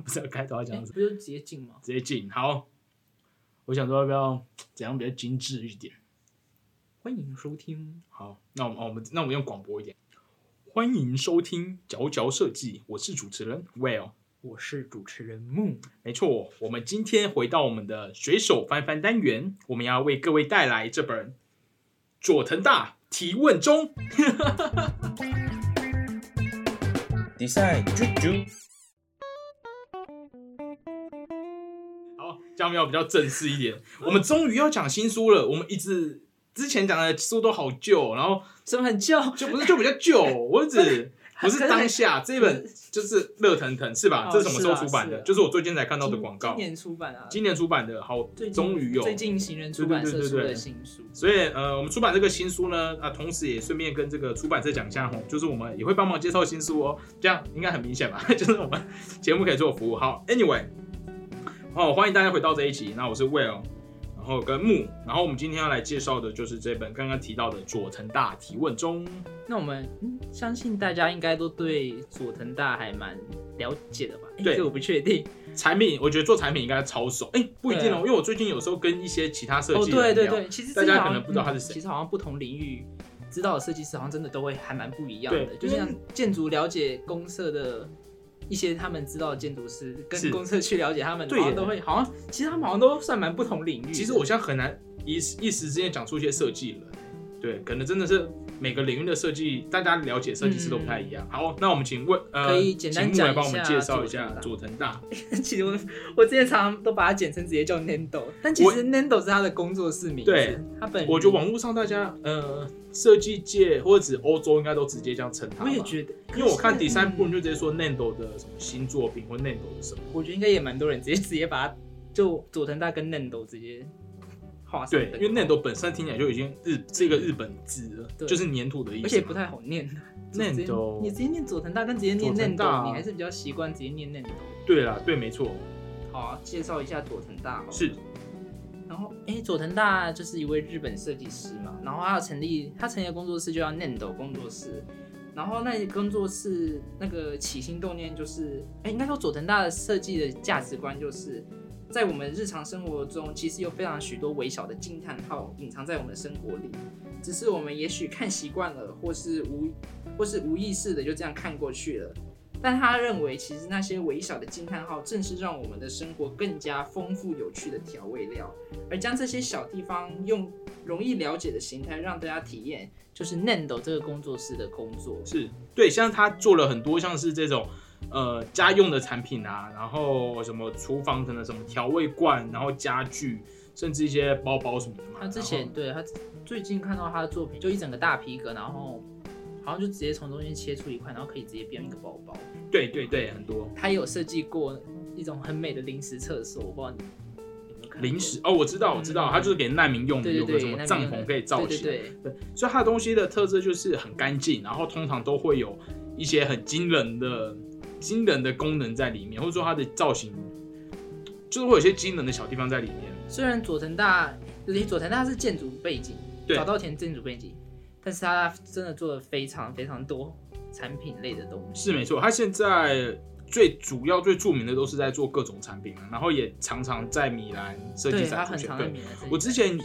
不知道开头要讲什么，不就直接进吗？直接进。好，我想说要不要 怎样比较精致一点？欢迎收听。好，那我们、哦我们那我们用广播一点。欢迎收听佼佼设计，我是主持人 Well。我是主持人木，没错，我们今天回到我们的随手翻翻单元，我们要为各位带来这本佐藤大提问中。Design 啾啾，这样要比较正式一点。我们终于要讲新书了，我们一直之前讲的书都好旧，然后什么很旧？就不是就比较旧，我只 不是当下这本就是热腾腾是吧？哦这是什么时候出版的？是啊是啊就是我最近才看到的广告今，年出版啊，今年出版的，好终于有。最近行人出版社出的新书。所以呃，我们出版这个新书呢，啊，同时也顺便跟这个出版社讲一下吼，就是我们也会帮忙介绍新书哦，这样应该很明显吧？就是我们节目可以做服务。好，Anyway，好，欢迎大家回到这一集，那我是 Will，然后跟木，然后我们今天要来介绍的就是这本刚刚提到的佐藤大提问中。那我们、嗯、相信大家应该都对佐藤大还蛮了解的吧？诶对这我不确定。产品，我觉得做产品应该超熟，哎、不一定哦，因为我最近有时候跟一些其他设哦，计人聊对对对，其实大家可能不知道他是谁嗯其实好像不同领域知道的设计师好像真的都会还蛮不一样的。就像建筑了解公社的一些他们知道的建筑师，跟公司去了解他们，对都会好像其实他们好像都算蛮不同领域。其实我现在很难一时一时之间讲出一些设计了，对，可能真的是每个领域的设计，大家了解设计师都不太一样。好，那我们请问呃，可以简单请木来帮我们介绍一下佐佐藤大。其实我我之前常常都把它简称直接叫 Nando，但其实 Nando 是他的工作室名字。对，他本我觉得网络上大家呃设计界或者指欧洲应该都直接这样称他。我也觉得，因为我看第三部嗯就直接说 Nando 的什么新作品或 Nando 的什么。我觉得应该也蛮多人直接直接把它就佐藤大跟 Nando 直接对，因为 Nando 本身听起来就已经日是一个日本字了，就是粘土的意思。而且不太好念。直接 Nando 你直接念佐藤大跟直接念佐藤大 Nando，你还是比较习惯直接念 Nando。对啦，对，没错，好啊，介绍一下佐藤大。是然后，哎，佐藤大就是一位日本设计师嘛，然后他成立他成立的工作室就叫 Nendo 工作室，然后那工作室那个起心动念就是，哎，应该说佐藤大的设计的价值观就是，在我们日常生活中，其实有非常许多微小的惊叹号隐藏在我们的生活里，只是我们也许看习惯了，或是无或是无意识的就这样看过去了。但他认为，其实那些微小的惊叹号，正是让我们的生活更加丰富有趣的调味料。而将这些小地方用容易了解的形态让大家体验，就是 Nando 这个工作室的工作。是，对，像他做了很多像是这种呃家用的产品啊，然后什么厨房可能什么调味罐，然后家具，甚至一些包包什么的嘛。他之前对他最近看到他的作品，就一整个大皮革，然后好像就直接从中间切出一块，然后可以直接变一个包包。对对对，很多他也有设计过一种很美的临时厕所，我不知道你有看过零食哦，我知道我知道，嗯他就是给难民用的，有个什么帐篷可以罩对起来。对对，对，所以它的东西的特色就是很干净，然后通常都会有一些很惊人的、惊人的功能在里面，或者说它的造型，就是会有一些惊人的小地方在里面。虽然佐藤大，离佐藤大是建筑背景，对早稻田建筑背景，但是他真的做了非常非常多产品类的东西。是没错，他现在最主要、最著名的都是在做各种产品嘛，然后也常常在米兰设计展出现。对，我之前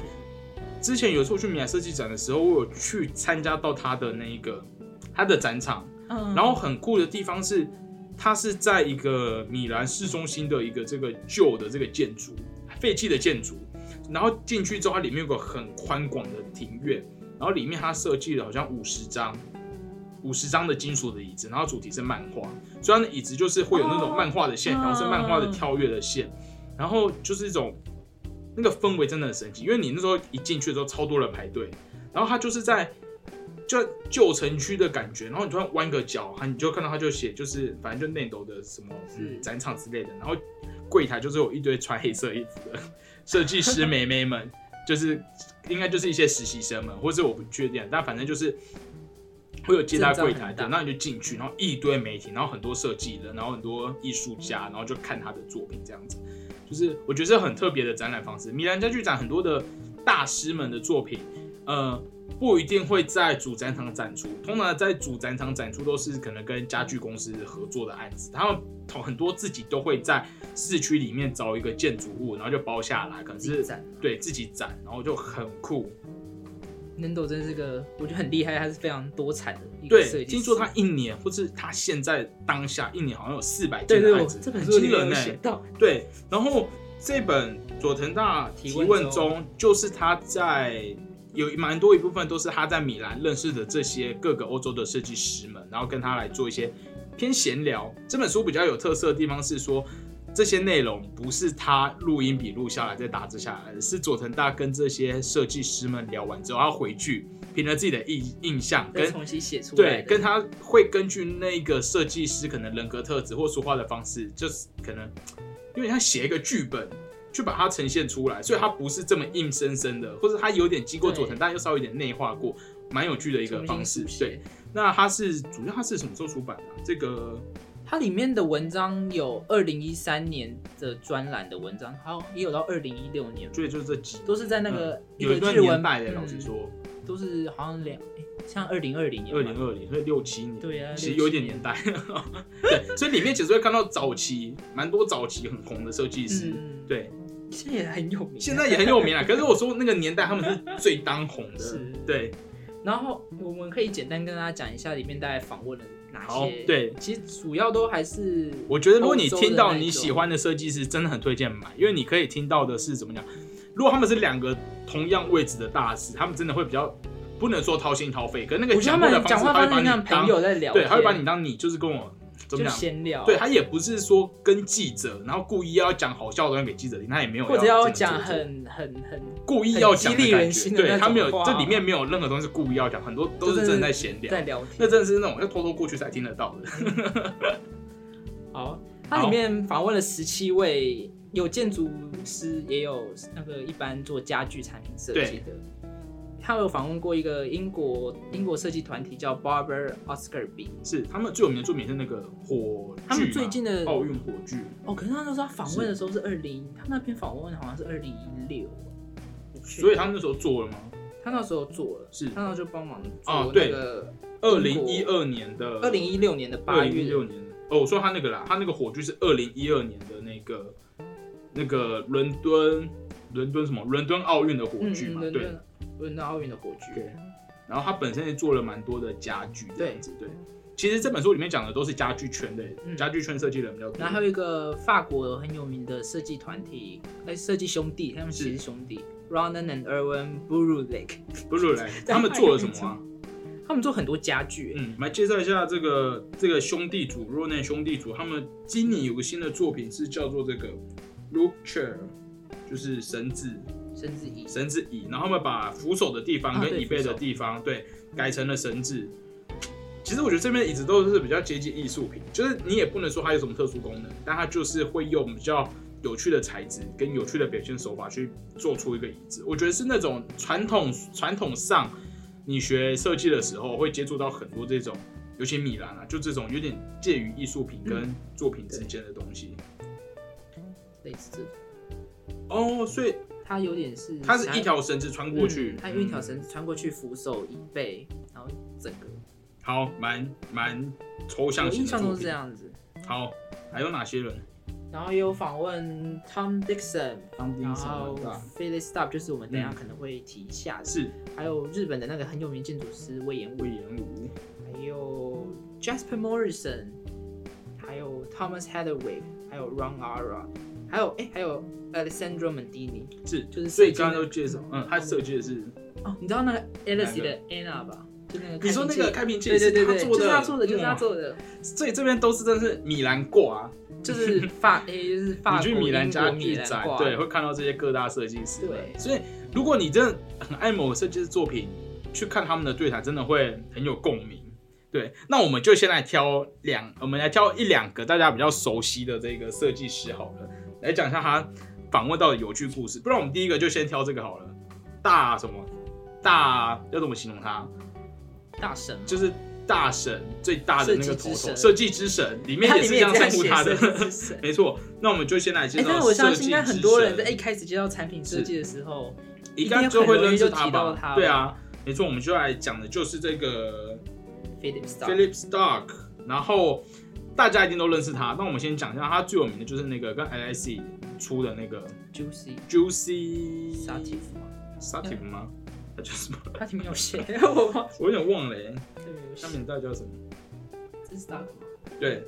之前有一次我去米兰设计展的时候，我有去参加到他的那一个他的展场，嗯然后很酷的地方是，它是在一个米兰市中心的一个这个旧的这个建筑，废弃的建筑，然后进去之后，它里面有个很宽广的庭院，然后里面它设计了好像五十张。五十张的金属的椅子，然后主题是漫画，所以它的椅子就是会有那种漫画的线，然后是漫画的跳跃的线，然后就是一种那个氛围真的很神奇，因为你那时候一进去的时候超多人排队，然后它就是在就旧城区的感觉，然后你突然弯个角，哈，你就看到他就写就是反正就内斗的什么嗯展场之类的，然后柜台就是有一堆穿黑色衣服的设计师 妹妹们，就是应该就是一些实习生们，或者我不确定，但反正就是会有接待柜台的，然后你就进去，然后一堆媒体，然后很多设计人，然后很多艺术家，然后就看他的作品这样子，就是我觉得是很特别的展览方式。米兰家具展很多的大师们的作品，呃，不一定会在主展场展出，通常在主展场展出都是可能跟家具公司合作的案子，他们很多自己都会在市区里面找一个建筑物，然后就包下来，可能是对自己展，然后就很酷。Nendo 真是个我觉得很厉害，他是非常多产的一对，计。听说他一年或是他现在当下一年好像有四百件的案子，这本很书有惊人呢、写到，对，然后这本佐藤大提提问中，就是他在有蛮多一部分都是他在米兰认识的这些各个欧洲的设计师们，然后跟他来做一些偏闲聊。这本书比较有特色的地方是说。这些内容不是他录音笔录下来再打字下来的，是佐藤大跟这些设计师们聊完之后，他回去凭着自己的印印象跟重新写出来。对，跟他会根据那个设计师可能人格特质或说话的方式，就是可能有点像写一个剧本，去把它呈现出来，所以它不是这么硬生生的，或者它有点经过佐藤，但又稍微有点内化过，蛮有趣的一个方式对，那它是主要它是什么时候出版的啊、这个它里面的文章有二零一三年的专栏的文章，还有也有到二零一六年，所以就是这几都是在那个嗯有一段年代的，老实嗯说，都是好像两诶像二零二零年吧，二零二零，所以六七年。对啊，其实有一点年代，对，所以里面其实会看到早期蛮多早期很红的设计师，嗯，对，现在也很有名，现在也很有名啊。可是我说那个年代他们是最当红的，是对，然后我们可以简单跟大家讲一下里面大概访问了哪好些，，对。其实主要都还是我觉得如果你听到你喜欢的设计师，真的很推荐买，因为你可以听到的是怎么讲。如果他们是两个同样位置的大师，他们真的会比较不能说掏心掏肺，可是那个讲话的方式，他会把你当朋当友在聊，对，他会把你当你就是跟我怎么就讲，闲聊，对他也不是说跟记者，然后故意要讲好笑的东西给记者听，他也没有或者要讲很很很故意要讲很激励，人心的那对他没有话这里面没有任何东西是故意要讲，很多都是真的在闲聊，在聊天，那真的是那种要偷偷过去才听得到的。好，它里面访问了十七位，有建筑师，也有那个一般做家具产品设计的。他有访问过一个英国英国设计团体叫 Barber Oscarby，是他们最有名的作品是那个火炬，他们最近的奥运火炬，哦，可是他那时候他访问的时候是二零，他那篇访问好像是二零一六，所以他们那时候做了吗？他那时候做了，是。他那时候就帮忙做哦对。那个二零一二年的二零一六年的二八月六年哦，我说他那个啦，他那个火炬是二零一二年的那个那个伦敦伦敦什么？伦敦奥运的火嗯炬嘛，对伦敦奥运的火炬，对。然后他本身也做了蛮多的家具这对样子，对。其实这本书里面讲的都是家具圈的，嗯家具圈设计人比较多。然后还有一个法国很有名的设计团体，哎，设计兄弟，他们其实兄弟，Ronan and Erwin Burulik，不是来，他们做了什么啊？他们做很多家具，嗯，来介绍一下这个这个兄弟组 r o n a n 兄弟组，他们今年有个新的作品是叫做这个 Chair，就是绳子甚至以绳子椅，然后他们把扶手的地方啊对跟椅背的地方，对，改成了绳子。其实我觉得这边的椅子都是比较接近艺术品，就是你也不能说它有什么特殊功能，但它就是会用比较有趣的材质跟有趣的表现手法去做出一个椅子。我觉得是那种传统传统上你学设计的时候会接触到很多这种，尤其米兰啊，就这种有点介于艺术品跟作品之间的东西。类似这种，哦，所以它有点是它是一条绳子穿过去，嗯它有一条嗯绳子穿过去扶手、椅背，然后整个，好，蛮蛮抽象我型的印象中是这。样子。好，还有哪些人？然后也有访问 Tom Dixon，当然后 Philip Stubb 就是我们等一下嗯可能会提一下的，是。还有日本的那个很有名建筑师魏延武。魏，延武，还有 Jasper Morrison，还有 Thomas Heatherwick，还有 Ron Ara，还有哎还有 Alessandro Mandini。是就是所以刚刚都介绍，嗯，他设计的是，哦，你知道那个 Alice 哪的 Anna 吧？就那个你说那个开瓶器是对对对对，他做的，就是他做的，就是他，做的，所以这边都是真的是米兰挂啊，就是法诶，就是发、你去米兰家国米展，对，会看到这些各大设计师。对。所以如果你真的很爱某个设计师作品，去看他们的对谈，真的会很有共鸣。对，那我们就先来挑两，我们来挑一两个大家比较熟悉的这个设计师好了，来讲一下他访问到的有趣故事。不然我们第一个就先挑这个好了，大什么？大要怎么形容他？大神，就是大神最大的那个头头，设计之神里面也是这样称呼他的。没错，那我们就先来介哎，绍但是我相信应该很多人在一开始介绍产品设计的时候，应该就会认识他吧？对啊，没错，我们就来讲的就是这个 Philip Stark，然后大家一定都认识他。那我们先讲一下他最有名的就是那个跟 LIC 出的那个 Juicy Juicy Sativ 吗？Sativ 吗？他叫什么？他题目有写，我忘我有点忘了耶，他。名字叫什么？这是 Stark 吗？对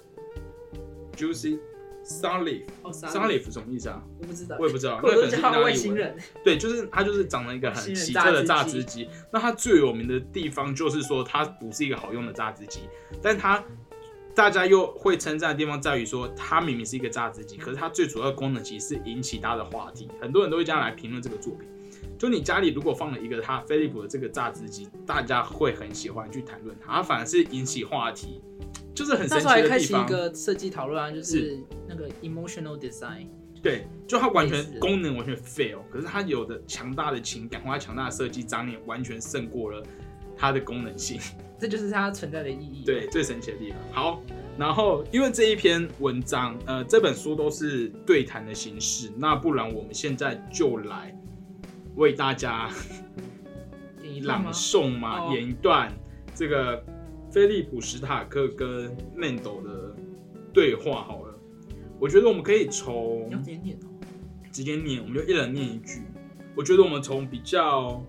，Juicy Sunleaf。哦 Sunleaf 什么意思啊？我不知道，我也不知道，那可能是意大利文。星人。对，就是他就是长了一个很奇特的榨汁榨汁机。那它最有名的地方就是说它不是一个好用的榨汁机，但它大家又会称赞的地方在于说它明明是一个榨汁机，可是它最主要的功能其实是引起大家的话题，很多人都会这样来评论这个作品。就你家里如果放了一个它飞利浦的这个榨汁机，大家会很喜欢去谈论它，它反而是引起话题，就是很神奇的地方开启一。个设计讨论啊，就是那个 emotional design。对，就它完全功能完全 fail，可是它有的强大的情感或它强大的设计张力，完全胜过了它的功能性。这就是它存在的意义。对，最神奇的地方。好，然后因为这一篇文章，呃，这本书都是对谈的形式，那不然我们现在就来为大家朗诵嘛，哦演一段这个菲利普史塔克跟曼斗的对话好了。我觉得我们可以从念哦。直接念，我们就一人念一句。我觉得我们从比较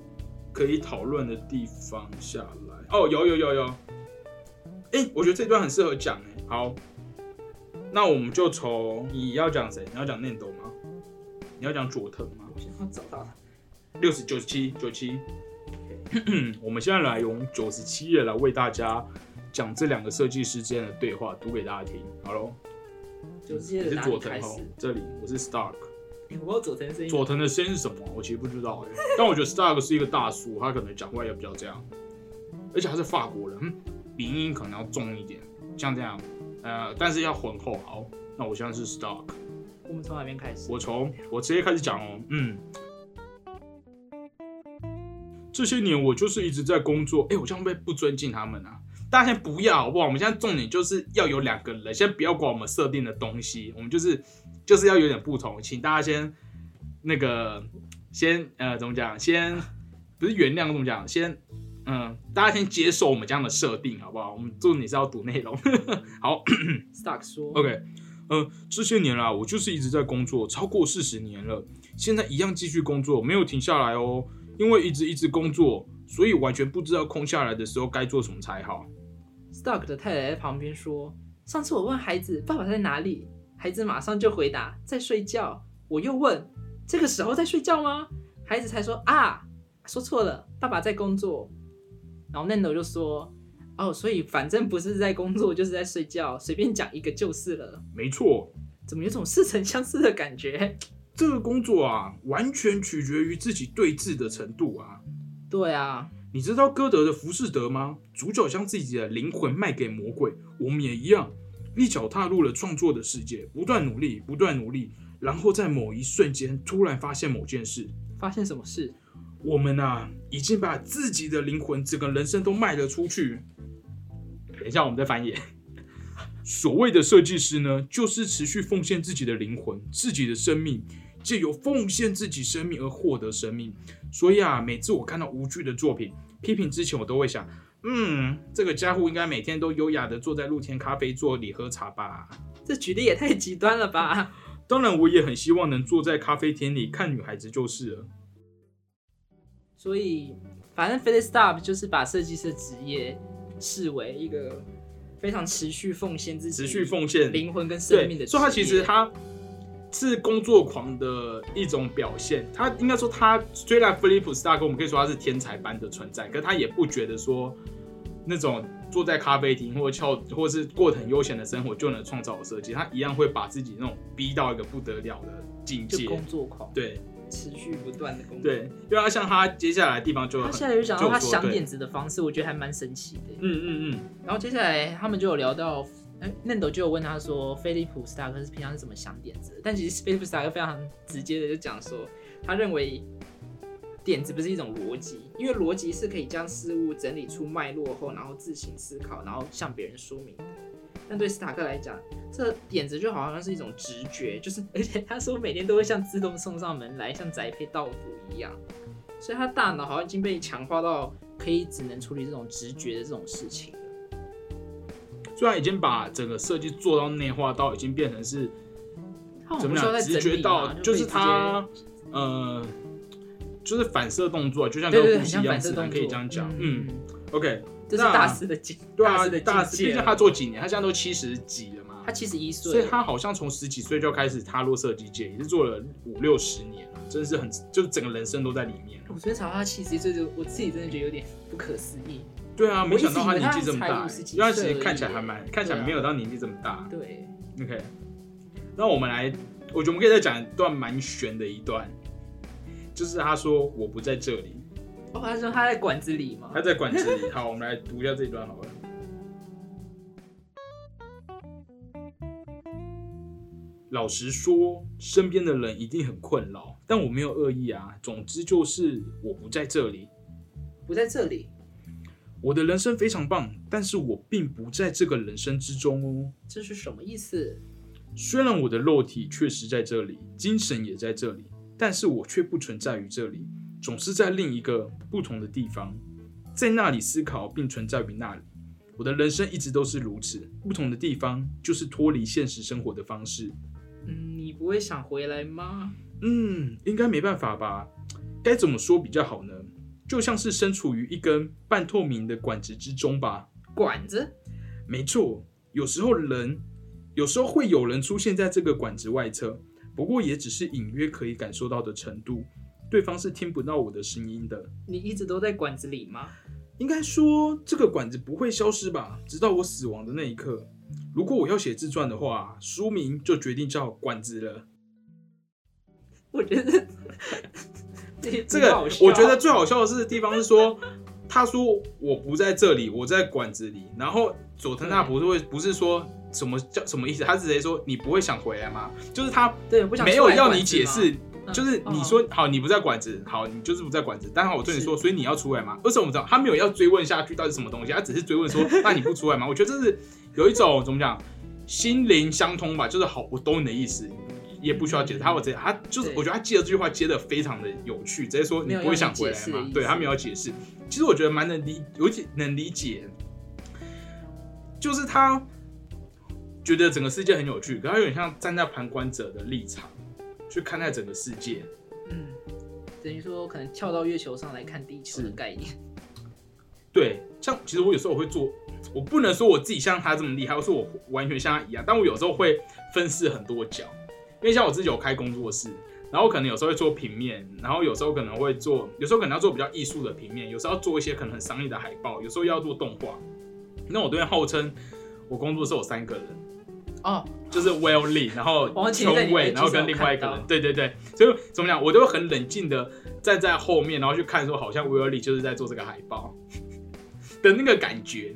可以讨论的地方下来。哦，有有有有。哎、我觉得这段很适合讲哎。好，那我们就从你要讲谁？你要讲念斗吗？你要讲佐藤吗？我先要找到它。六十九十七九七。我们现在来用九十七页来为大家讲这两个设计师之间的对话，读给大家听。好喽，九十七页你是的佐藤哦？，这里我是 Stark。诶我不知道佐藤的声音。佐藤的声音是什么？我其实不知道哎、但我觉得 Stark 是一个大叔，他可能讲话也比较这样，而且他是法国人，嗯鼻音可能要重一点，像这样，呃，但是要浑厚。好，那我现在是 Stark，我们从哪边开始？我从我直接开始讲哦，嗯，这些年我就是一直在工作，哎、我这样会不会不尊敬他们啊？大家先不要好不好？我们现在重点就是要有两个人，先不要管我们设定的东西，我们就是就是要有点不同，请大家先那个先呃怎么讲？先不是原谅怎么讲？先嗯，大家先接受我们这样的设定好不好？我们重点是要读内容。好 Stark 说 OK，呃，这些年啦，我就是一直在工作，超过四十年了，现在一样继续工作，没有停下来哦。因为一直一直工作，所以完全不知道空下来的时候该做什么才好。Stark 的太太在旁边说：“上次我问孩子爸爸在哪里，孩子马上就回答在睡觉。我又问这个时候在睡觉吗？孩子才说啊，说错了，爸爸在工作。然后 Nando 就说：哦，所以反正不是在工作就是在睡觉，随便讲一个就是了。没错，怎么有种似曾相识的感觉？这个工作啊，完全取决于自己对峙的程度啊。对啊，你知道歌德的《浮士德》吗？主角将自己的灵魂卖给魔鬼，我们也一样，一脚踏入了创作的世界，不断努力，不断努力，然后在某一瞬间突然发现某件事，发现什么事？我们啊，已经把自己的灵魂、整个人生都卖了出去。等一下，我们再翻页。所谓的设计师呢，就是持续奉献自己的灵魂、自己的生命，借由奉献自己生命而获得生命。所以啊，每次我看到无惧的作品，批评之前，我都会想，嗯，这个家伙应该每天都优雅的坐在露天咖啡座里喝茶吧。这举例也太极端了吧！当然，我也很希望能坐在咖啡厅里看女孩子就是了。所以，反正 Philip Stark 就是把设计师的职业视为一个非常持续奉献自己、持续奉献灵魂跟生命的所以他其实他是工作狂的一种表现。他应该说，他虽然菲利普斯大哥，我们可以说他是天才般的存在，可他也不觉得说那种坐在咖啡厅或者翘或是过很悠闲的生活就能创造好设计。他一样会把自己那种逼到一个不得了的境界。就工作狂，对持续不断的工作。对，因为他像他接下来的地方就很他现在就讲到他想点子的方式，我觉得还蛮神奇的。嗯嗯嗯，然后接下来他们就有聊到，哎，嫩豆就有问他说，菲利普斯塔克是平常是怎么想点子的？但其实菲利普斯塔克非常直接的就讲说，他认为点子不是一种逻辑，因为逻辑是可以将事物整理出脉络后，然后自行思考，然后向别人说明的。但对斯塔克来讲，这点子就好像是一种直觉，就是而且他说每天都会像自动送上门来，像宅配到府一样，所以他大脑好像已经被强化到可以只能处理这种直觉的这种事情。虽然已经把整个设计做到内化到已经变成是怎么讲，像不需要再直觉到就是可以直接它呃，就是反射动作，就像跟呼吸一样，可以这样讲。嗯嗯，，OK，那 这是大师的境，对啊，大师，毕竟他做几年，他现在都七十几了嘛他，七十一岁，所以他好像从十几岁就开始踏入设计界，也是做了五六十年了，真的是很，就是整个人生都在里面。我昨天查到他七十一岁，就我自己真的觉得有点不可思议。对啊，没想到他年纪这么大，他才50几因为他其实看起来还蛮，看起来没有到年纪这么大。对，OK，那我们来，我觉得我们可以再讲一段蛮悬的一段，就是他说我不在这里，哦，他说他在馆子里嘛他，在馆子里。好，我们来读一下这一段好了。老实说，身边的人一定很困扰，但我没有恶意啊。总之就是我不在这里，不在这里，我的人生非常棒，但是我并不在这个人生之中哦。这是什么意思？虽然我的肉体确实在这里，精神也在这里，但是我却不存在于这里，总是在另一个不同的地方，在那里思考并存在于那里。我的人生一直都是如此，不同的地方就是脱离现实生活的方式。嗯，你不会想回来吗？嗯，应该没办法吧？该怎么说比较好呢？就像是身处于一根半透明的管子之中吧。管子？没错，有时候人，有时候会有人出现在这个管子外侧，不过也只是隐约可以感受到的程度，对方是听不到我的声音的。你一直都在管子里吗？应该说，这个管子不会消失吧？直到我死亡的那一刻。如果我要写自传的话，书名就决定叫《管子》了。我觉得这 这个我觉得最好笑的是地方是说，他说我不在这里，我在馆子里。然后佐藤大不是会不是说什么叫什么意思？他直接说你不会想回来吗？就是他没有要你解释，嗯就是你说好你不在馆子，好你就是不在馆子。但好我对你说，所以你要出来吗？为什么我们知道他没有要追问下去到底什么东西？他只是追问说，那你不出来吗？我觉得这是有一种怎么讲，心灵相通吧，就是好，我懂你的意思。也不需要解释，他我直接他就是我觉得他接的这句话接的非常的有趣，直接说你不会想回来吗对他没有解释，其实我觉得蛮能理，有点能理解，就是他觉得整个世界很有趣，可他有点像站在旁观者的立场去看待整个世界。嗯，等于说可能跳到月球上来看地球的概念。对，像其实我有时候我会做，我不能说我自己像他这么厉害，或是我完全像他一样，但我有时候会分饰很多角，因为像我自己有开工作室，然后可能有时候会做平面，然后有时候可能会做，有时候可能要做比较艺术的平面，有时候要做一些可能很商业的海报，有时候要做动画。那我这边号称我工作室有三个人，哦，就是 Will Lee，然后邱伟然后跟另外一个人对对对，所以怎么讲，我都会很冷静的站在后面，然后去看说，好像 Will Lee 就是在做这个海报的那个感觉，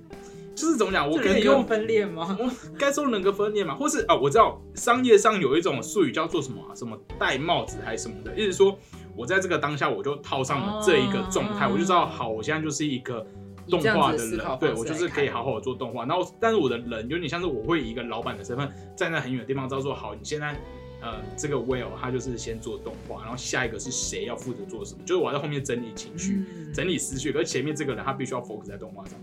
就是怎么讲，我可能用分裂吗？我 该说人格分裂嘛，或是啊，我知道商业上有一种术语叫做什么、啊，什么戴帽子还是什么的，意思说我在这个当下我就套上了这一个状态，哦我就知道好，我现在就是一个动画的人对我就是可以好好的做动画。然后，但是我的人有点像是我会以一个老板的身份站在很远的地方，知道说好，你现在。呃，这个 Will 他就是先做动画，然后下一个是谁要负责做什么，就是我要在后面整理情绪，嗯整理思绪，可是前面这个人他必须要 focus 在动画上。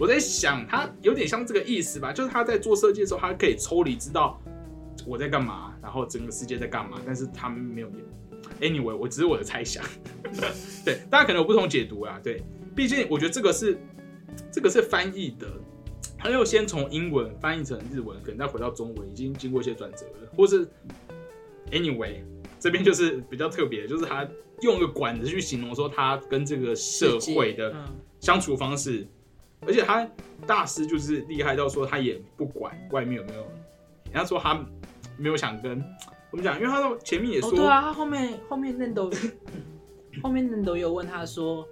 我在想，他有点像这个意思吧，就是他在做设计的时候，他可以抽离知道我在干嘛，然后整个世界在干嘛，但是他们没有演。Anyway，我只是我的猜想，对，大家可能有不同解读啊。对，毕竟我觉得这个是这个是翻译的，他又先从英文翻译成日文，可能再回到中文，已经经过一些转折了，或是 Anyway，这边就是比较特别，就是他用一个管子去形容说他跟这个社会的嗯相处方式，而且他大师就是厉害到说他也不管外面有没有，人家说他没有想跟我们讲，因为他到前面也哦，说，对啊，他后面后面嫩豆，后面嫩豆有问他说，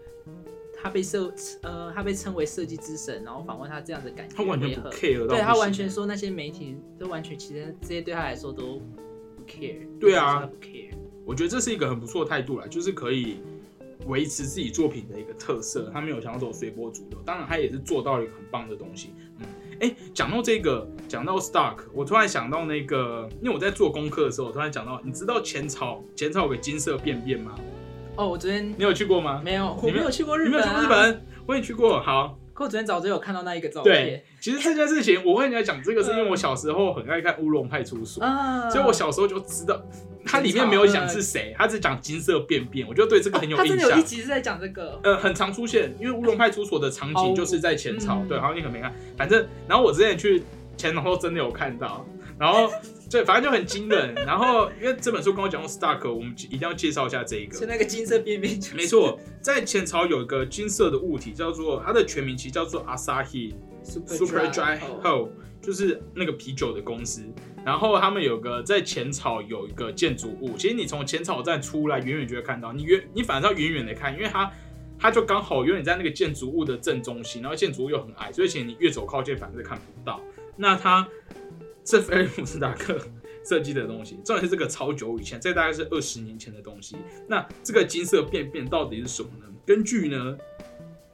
他被设呃他被称为设计之神，然后访问他这样的感觉他完全不 care 对他完全说那些媒体都完全其实这些对他来说都不 care，对啊不 care，我觉得这是一个很不错的态度啦，就是可以维持自己作品的一个特色，他没有想要走随波逐流，当然他也是做到了一个很棒的东西。嗯，哎，讲到这个，讲到 Stark，我突然想到那个，因为我在做功课的时候，我突然讲到，你知道前朝前朝有个金色便便吗？哦，我昨天你有去过吗？没有，我你没有去过日你没本、啊，有去过日。本？我也去过。好，可我昨天早就有看到那一个照对片，其实这件事情，我跟人家讲这个，是因为我小时候很爱看《乌龙派出所》，啊，所以我小时候就知道，它里面没有讲是谁，它只讲金色便便，我就对这个很有印象他真的有一。集是在讲这个，呃，很常出现，因为乌龙派出所的场景就是在前朝，嗯。对，好像你可能没看，反正，然后我之前去前朝真的有看到，然后对，反正就很惊人，然后因为这本书跟我讲过 Stark，我们一定要介绍一下这一个，是那个金色便便，就是没错，在前朝有一个金色的物体叫做它的全名其实叫做 Asahi，Super Super Dry Hole Hole，就是那个啤酒的公司。然后他们有个在浅草有一个建筑物，其实你从浅草站出来，远远就会看到。你远你反正要远远的看，因为它它就刚好有点在那个建筑物的正中心，然后建筑物又很矮，所以其实你越走靠近，反而是看不到。那它是菲利普斯达克设计的东西，重点是这个超久以前，这大概是二十年前的东西。那这个金色便便到底是什么呢？根据呢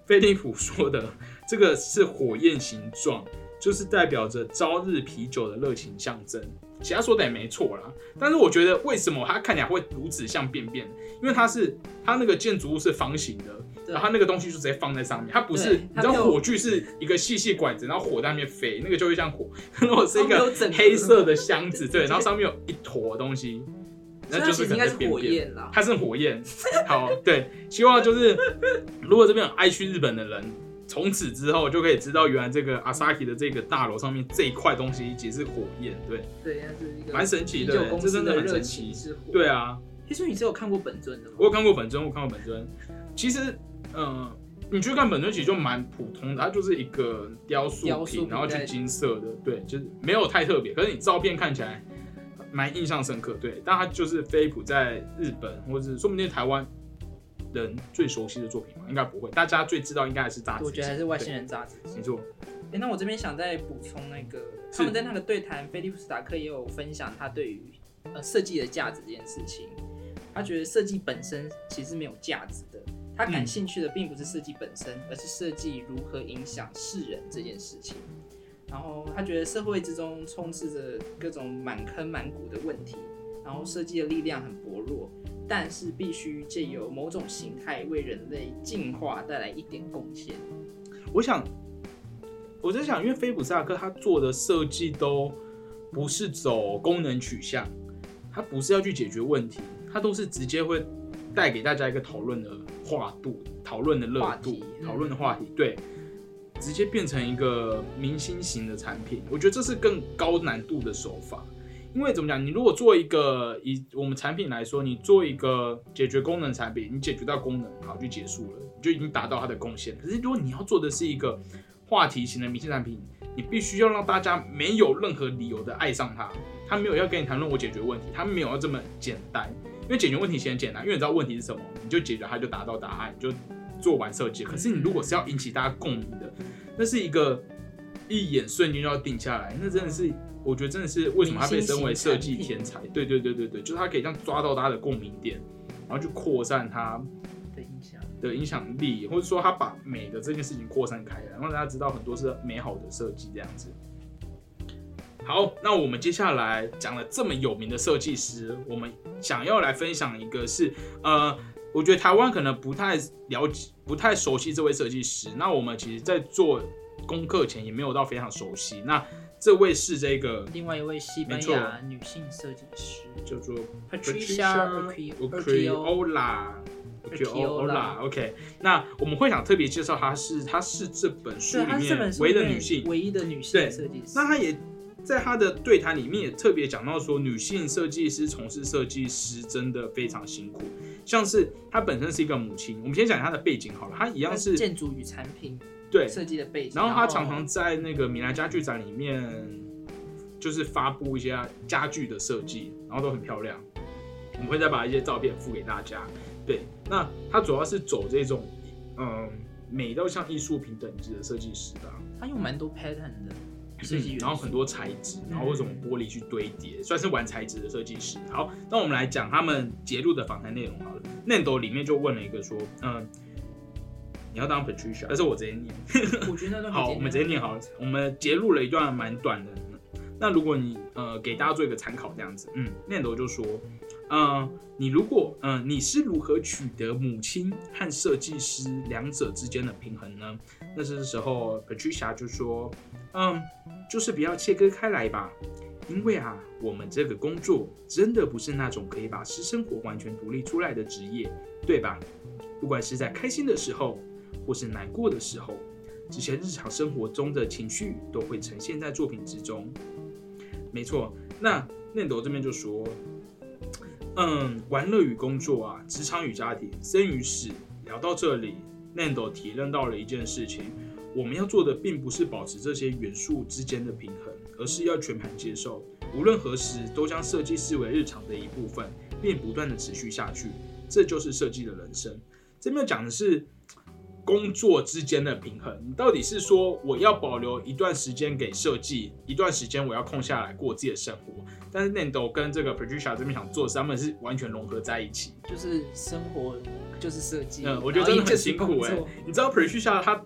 菲利普说的，这个是火焰形状，就是代表着朝日啤酒的热情象征。其他说的也没错啦，但是我觉得为什么它看起来会如此像便便？因为它是它那个建筑物是方形的，然后它那个东西就直接放在上面，它不是你知道火炬是一个细细管子，然后火在那边飞，那个就会像火。如果是一个黑色的箱 子，对，然后上面有一坨东西，那就是可能便便。火焰啦。它是火焰。好，对，希望就是如果这边有爱去日本的人，从此之后就可以知道，原来这个 Asahi 的这个大楼上面这一块东西其实是火焰。对，对，它是一个蛮神奇的这真的很神奇是火。对，啊，其实你是有看过本尊的吗？我有看过本尊，我有看过本尊。其实，嗯、你去看本尊，其实就蛮普通的，它就是一个雕塑品，然后就金色的，对，就是没有太特别。可是你照片看起来蛮印象深刻，对。但它就是飞利浦在日本，或者是说不定台湾人最熟悉的作品嘛，应该不会，大家最知道应该还是扎子。我觉得还是外星人杂志。对，没错。哎、那我这边想再补充那个，他们在那个对谈，菲利普斯达克也有分享他对于呃设计的价值这件事情。他觉得设计本身其实没有价值的，他感嗯兴趣的并不是设计本身，而是设计如何影响世人这件事情。然后他觉得社会之中充斥着各种满坑满谷的问题，然后设计的力量很薄弱，但是必须借由某种形态为人类进化带来一点贡献。我想，我在想，因为菲普萨克他做的设计都不是走功能取向，他不是要去解决问题，他都是直接会带给大家一个讨论的话度、讨论的热度讨论的话题，对，直接变成一个明星型的产品。我觉得这是更高难度的手法。因为怎么讲？你如果做一个以我们产品来说，你做一个解决功能产品，你解决到功能，好就结束了，你就已经达到它的贡献。可是如果你要做的是一个话题型的明星产品，你必须要让大家没有任何理由的爱上它。他没有要跟你谈论我解决问题，他没有要这么简单。因为解决问题其实很简单，因为你知道问题是什么，你就解决它就达到答案，就做完设计。可是你如果是要引起大家共鸣的，那是一个一眼瞬间就要定下来，那真的是我觉得真的是为什么他被称为设计天才？对对对对对，就是他可以这样抓到大家的共鸣点，然后去扩散他的影响。的影响力，或者说他把美的这件事情扩散开来，让大家知道很多是美好的设计这样子。好，那我们接下来讲了这么有名的设计师，我们想要来分享一个是，呃，我觉得台湾可能不太了解、不太熟悉这位设计师。那我们其实，在做功课前也没有到非常熟悉。那这位是这个另外一位西班牙女性设计师叫做 Patricia Ucriola。Ucriola OK，那我们会想特别介绍她是，她是这本书对，里面唯一的女性，唯一的女性对设计师。那她也在他的对谈里面也特别讲到说，女性设计师从事设计师真的非常辛苦，像是她本身是一个母亲，我们先讲她的背景好了，她一样是建筑与产品对，设计的背景，然后她常常在那个米兰家具展里面，就是发布一些家具的设计，然后都很漂亮。我们会再把一些照片附给大家。对，那她主要是走这种嗯美到像艺术品等级的设计师吧。她用蛮多 pattern 的设计，嗯然后很多材质，然后或者玻璃去堆叠，算是玩材质的设计师。好，那我们来讲他们截录的访谈内容好了。Nando 里面就问了一个说，嗯，你要当 Patricia，但是我直接念。我觉得那段 好，我们直接念好了。我们截录了一段蛮短的。那如果你呃给大家做一个参考，这样子，嗯，念头就说，嗯，你如果嗯、你是如何取得母亲和设计师两者之间的平衡呢？那这时候 Patricia 就说，嗯，就是不要切割开来吧。因为啊，我们这个工作真的不是那种可以把私生活完全独立出来的职业，对吧？不管是在开心的时候，或是难过的时候，这些日常生活中的情绪都会呈现在作品之中。没错，那念斗这边就说，嗯，玩乐与工作啊，职场与家庭，生与死，聊到这里，念斗体认到了一件事情。我们要做的并不是保持这些元素之间的平衡，而是要全盘接受，无论何时都将设计视为日常的一部分，并不断的持续下去。这就是设计的人生。这边讲的是工作之间的平衡，你到底是说我要保留一段时间给设计，一段时间我要空下来过自己的生活。但是 Nando 跟这个 Patricia 这边想做的是，他们是完全融合在一起。就是生活就是设计，嗯，我觉得真的很辛苦哎、你知道 Patricia 她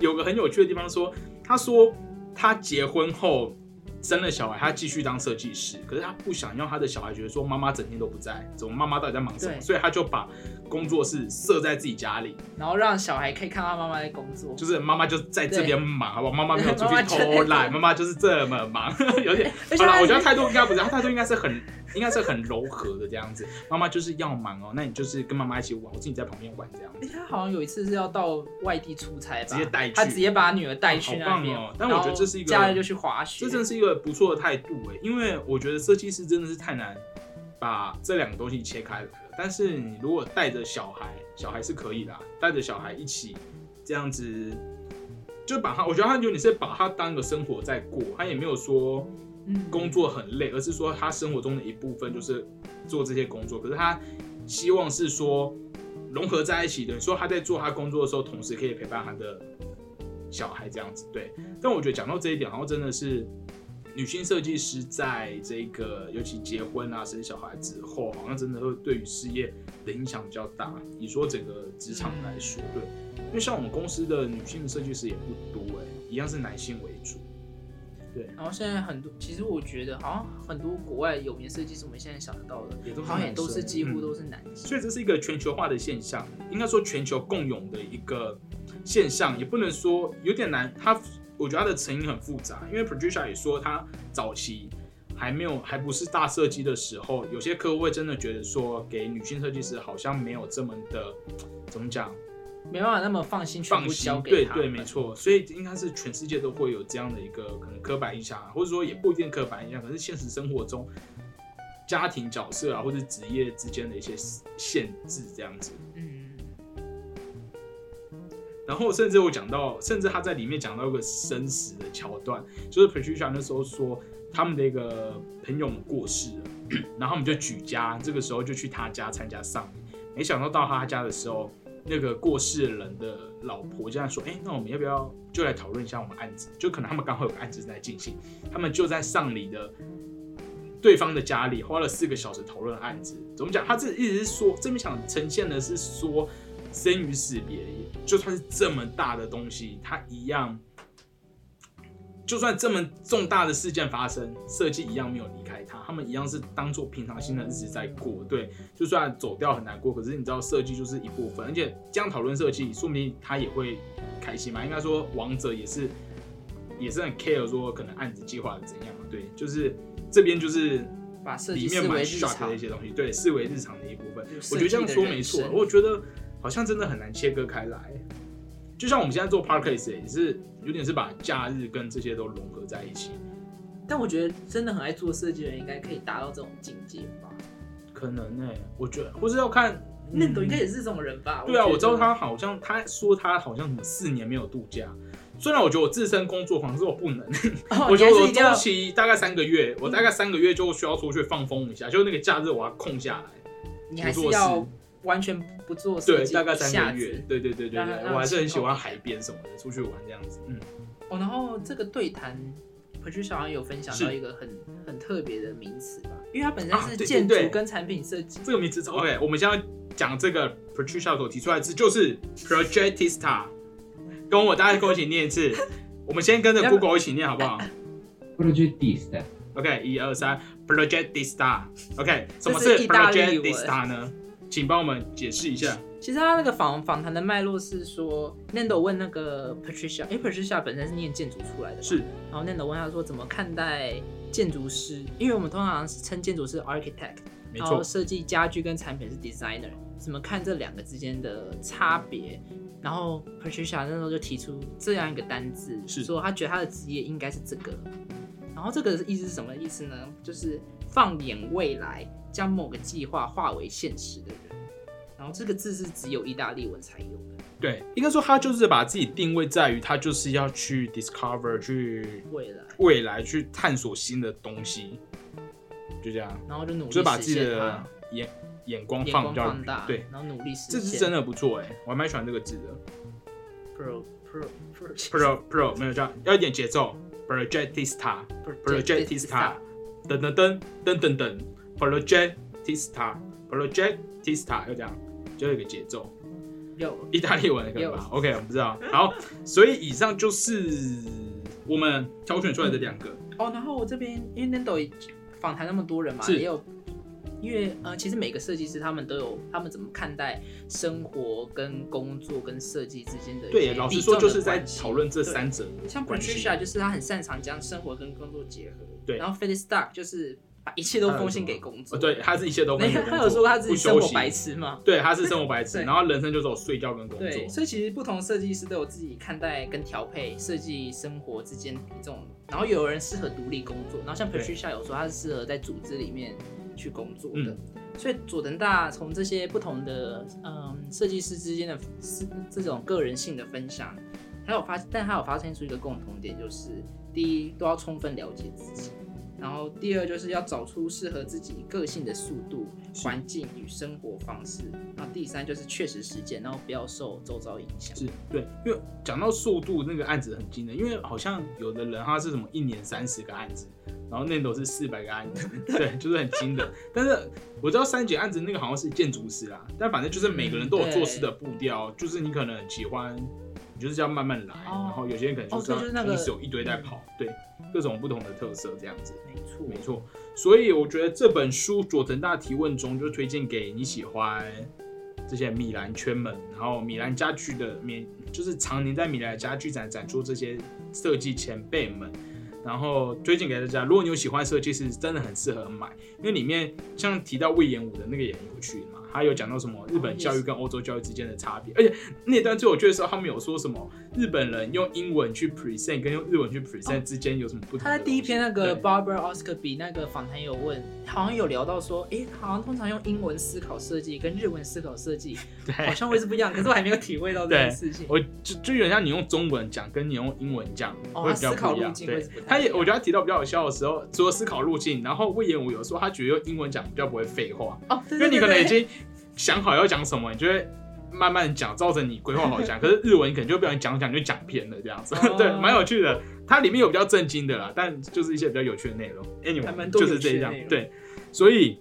有个很有趣的地方说，他说他结婚后生了小孩，他继续当设计师，可是他不想让他的小孩觉得说妈妈整天都不在，怎么妈妈到底在忙什么？所以他就把工作室设在自己家里，然后让小孩可以看到妈妈在工作，就是妈妈就在这边忙，好不好？妈妈没有出去偷懒，妈妈就是这么忙，有点。好了，我觉得态度应该不是，他态度应该是很，应该是很柔和的这样子。妈妈就是要忙哦，那你就是跟妈妈一起玩，我自己在旁边玩这样他好像有一次是要到外地出差吧，直接带去他直接把女儿带去那边，哦但我觉得这是一个假日就去滑雪，这真是一个不错的态度哎，因为我觉得设计师真的是太难把这两个东西切开来了。但是你如果带着小孩，小孩是可以的啊，带着小孩一起这样子，就把他，我觉得他有点是把他当个生活在过，他也没有说嗯工作很累，而是说他生活中的一部分就是做这些工作。可是他希望是说融合在一起的，说他在做他工作的时候，同时可以陪伴他的小孩这样子。对，但我觉得讲到这一点，好像真的是女性设计师在这个尤其结婚啊、生小孩之后，好像真的会对于事业的影响比较大。你说整个职场来说，对，因为像我们公司的女性设计师也不多哎、一样是男性为主。然后现在很多，其实我觉得好像很多国外有名设计师，我们现在想得到的，也都好像也都是几乎嗯都是男性。所以这是一个全球化的现象，应该说全球共有的一个现象，也不能说有点难。他我觉得他的成因很复杂，因为 Patricia 也说，他早期还没有还不是大设计的时候，有些客户会真的觉得说，给女性设计师好像没有这么的怎么讲没办法那么放心全放心部交。给他对对，没错，所以应该是全世界都会有这样的一个可能刻板印象啊，或者说也不一定刻板印象，可是现实生活中。家庭角色啊，或者职业之间的一些限制，这样子。嗯，然后甚至我讲到，甚至他在里面讲到一个生死的桥段，就是 Patricia 那时候说他们的一个朋友们过世了，然后我们就举家，这个时候就去他家参加丧礼。没想到到他家的时候，那个过世人的老婆这样说：“哎，那我们要不要就来讨论一下我们案子？就可能他们刚好有个案子在进行，他们就在丧礼的对方的家里花了四个小时讨论案子。怎么讲？他这一直是说，这边想呈现的是说，生与死别，就算是这么大的东西，它一样，就算这么重大的事件发生，设计一样没有离开他，他们一样是当做平常心的日子在过。对，就算走掉很难过，可是你知道设计就是一部分，而且这样讨论设计，说明他也会开心嘛。应该说王者也是也是很 care 说可能案子计划的怎样，对，就是这边就是把设计里面蛮视为日 shock 常的一。些东西，对，视为日常的一部分。我觉得这样说没错我觉得好像真的很难切割开来。就像我们现在做 podcast 也是有点是把假日跟这些都融合在一起，但我觉得真的很爱做设计的人，应该可以达到这种境界吧？可能呢、我觉得或是要看那斗应该嗯也是这种人吧？对啊，我知道他好像他说他好像什么四年没有度假。虽然我觉得我自身工作可是我不能，哦 我觉得我周期大概三个月，我大概三个月就需要出去放风一下，就是那个假日我要空下来。你还是要事完全不做设对，计，大概三下个月。对对对对对，我还是很喜欢海边什么的，出去玩这样子。嗯，哦，然后这个对谈，Patricia 好像有分享到一个很很特别的名词吧，因为它本身啊是建对对对筑跟产品设计。这个名词 OK，我们现在讲这个 Patricia 所提出来的字就是 Projectista，跟我大家跟我一起念一次。我们先跟着 Google 一起念好不好？projectista。OK，一二三，Project Star。OK，什么是这是意大利 Project 文 Star 呢？请帮我们解释一下。其实他那个访访谈的脉络是说，Nando 问那个 Patricia，哎，Patricia 本身是念建筑出来的嘛，是，然后 Nando 问他说怎么看待建筑师，因为我们通常是称建筑师 architect，没错然后，设计家具跟产品是 designer，怎么看这两个之间的差别？然后 Patricia 那时候就提出这样一个单字，是说他觉得他的职业应该是这个。然后这个意思是什么意思呢？就是放眼未来，将某个计划化为现实的人。然后这个字是只有意大利文才有的，对，应该说他就是把自己定位在于他就是要去 discover 去未来，未来去探索新的东西，就这样，然后就努力就是把自己的眼眼光放比较放大，对，，然后努力实现这现。是真的不错哎，我还蛮喜欢这个字的。pro pro pro Pro Pro 没有这样，要一点节奏。Projectista Projectista 噔噔噔噔噔噔 Projectista Projectista 要这样，就有一个节奏。有意大利文可能吧？OK，我不知道。好，所以以上就是我们挑选出来的两个。哦，然后我这边因为 Nando 访谈那么多人嘛，也有，因为呃，其实每个设计师他们都有他们怎么看待生活跟工作跟设计之间的一对，老实说就是在讨论这三者像。Patricia 就是他很擅长将生活跟工作结合，对然后 Philip Stark 就是把一切都奉献给工作，哦，对，他是一切都没有他有说他自己生活白痴吗，对，他是生活白 痴，然后人生就只有睡觉跟工作。对，所以其实不同设计师都有自己看待跟调配设计生活之间这种，然后有人适合独立工作，然后像 Patricia 有说他是适合在组织里面去工作的，嗯所以佐藤大从这些不同的嗯设计师之间的这种个人性的分享，还有发，但他有发现出一个共同点，就是第一都要充分了解自己。然后第二就是要找出适合自己个性的速度、环境与生活方式。然后第三就是确实实践，然后不要受周遭影响。是对，因为讲到速度，那个案子很惊人，因为好像有的人他是什么一年三十个案子，然后那都是四百个案子，对，就是很惊的。但是我知道三姐案子那个好像是建筑师啦，但反正就是每个人都有做事的步调，就是你可能很喜欢，你就是要慢慢来，哦。然后有些人可能就是要哦对就是有一堆在跑，对，各种不同的特色这样子。没错，没错，所以我觉得这本书佐藤大提问中就推荐给你喜欢这些米兰圈们，然后米兰家具的米就是常年在米兰家具展展出这些设计前辈们，然后推荐给大家。如果你有喜欢设计师，真的很适合买，因为里面像提到魏延武的那个也很有趣嘛，他有讲到什么日本教育跟欧洲教育之间的差别，而且那段最有趣的时候，他们有说什么日本人用英文去 present 跟用日文去 present 之间有什么不同？他在第一篇那个 Barbara Oscar 比那个访谈有问，好像有聊到说，诶，好像通常用英文思考设计跟日文思考设计对好像会是不一样，可是我还没有体会到这件事情。我就就有点像你用中文讲，跟你用英文讲哦会比较他思考不一样。对路径他也我觉得他提到比较有效的时候，除了思考路径，然后魏延武有说他觉得用英文讲比较不会废话，哦，对因为你可能已经想好要讲什么，你就会慢慢讲，照着你规划好讲。可是日文你可能就不小心讲讲就讲偏了这样子，哦对，蛮有趣的。它里面有比较震惊的啦，但就是一些比较有趣的内容。Anyway，就是这样对，所以。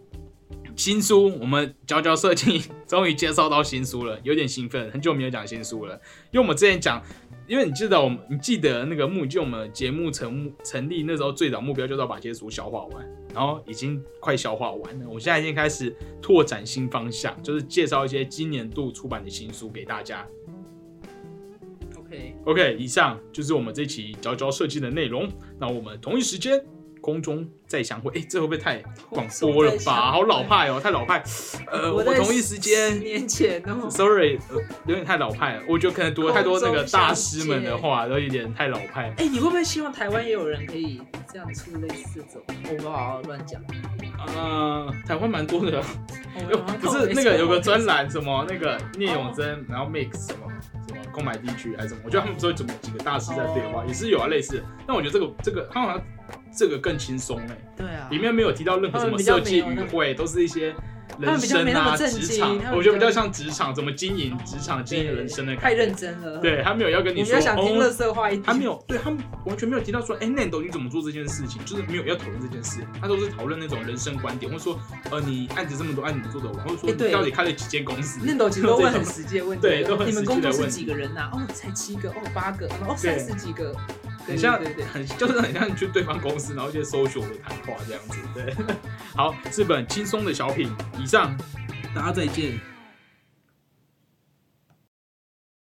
新书，我们佼佼设计终于介绍到新书了，有点兴奋，很久没有讲新书了。因为我们之前讲，因为你记得我们，你记得那个目，就我们节目成成立那时候最早目标就是要把这些书消化完，然后已经快消化完了。我现在已经开始拓展新方向，就是介绍一些今年度出版的新书给大家。OK，OK，以上就是我们这期佼佼设计的内容。那我们同一时间空中再相会。哎、这会不会太广播了吧？好老派哦，太老派。呃，我在同一时十间。年前哦，Sorry，、呃、有点太老派了。我觉得可能读了太多那个大师们的话，都有点太老派。哎，你会不会希望台湾也有人可以这样出类似这种？我不好乱讲，呃，台湾蛮多的，不是那个有个专栏什么那个聂永贞，然后 Mix 什么空白地区还是什么，我觉得他们说怎么几个大师在对话，哦。也是有啊类似。但我觉得这个这个他好像这个更轻松哎，对啊，里面没有提到任何什么设计语汇，都是一些人生啊、没那么震职场我觉得比较像职场怎么经营职场、经营人生的感觉。太认真了，，对他没有要跟你说想听乐哦，色话一点，他没有对他们完全没有提到说，哎、那 Nando 你怎么做这件事情，就是没有要讨论这件事，他都是讨论那种人生观点，或者说，呃，你案子这么多，案子做得完，或者说你到底开了几间公司？那斗其实都问很实际的问题，对都很你们工作是实际的问几个人呐、哦，才七个，哦，八个，哦，对三十几个，很像很就是很像去对方公司，然后一些 social 的谈话这样子。对，好，是本轻松的小品，以上，大家再见。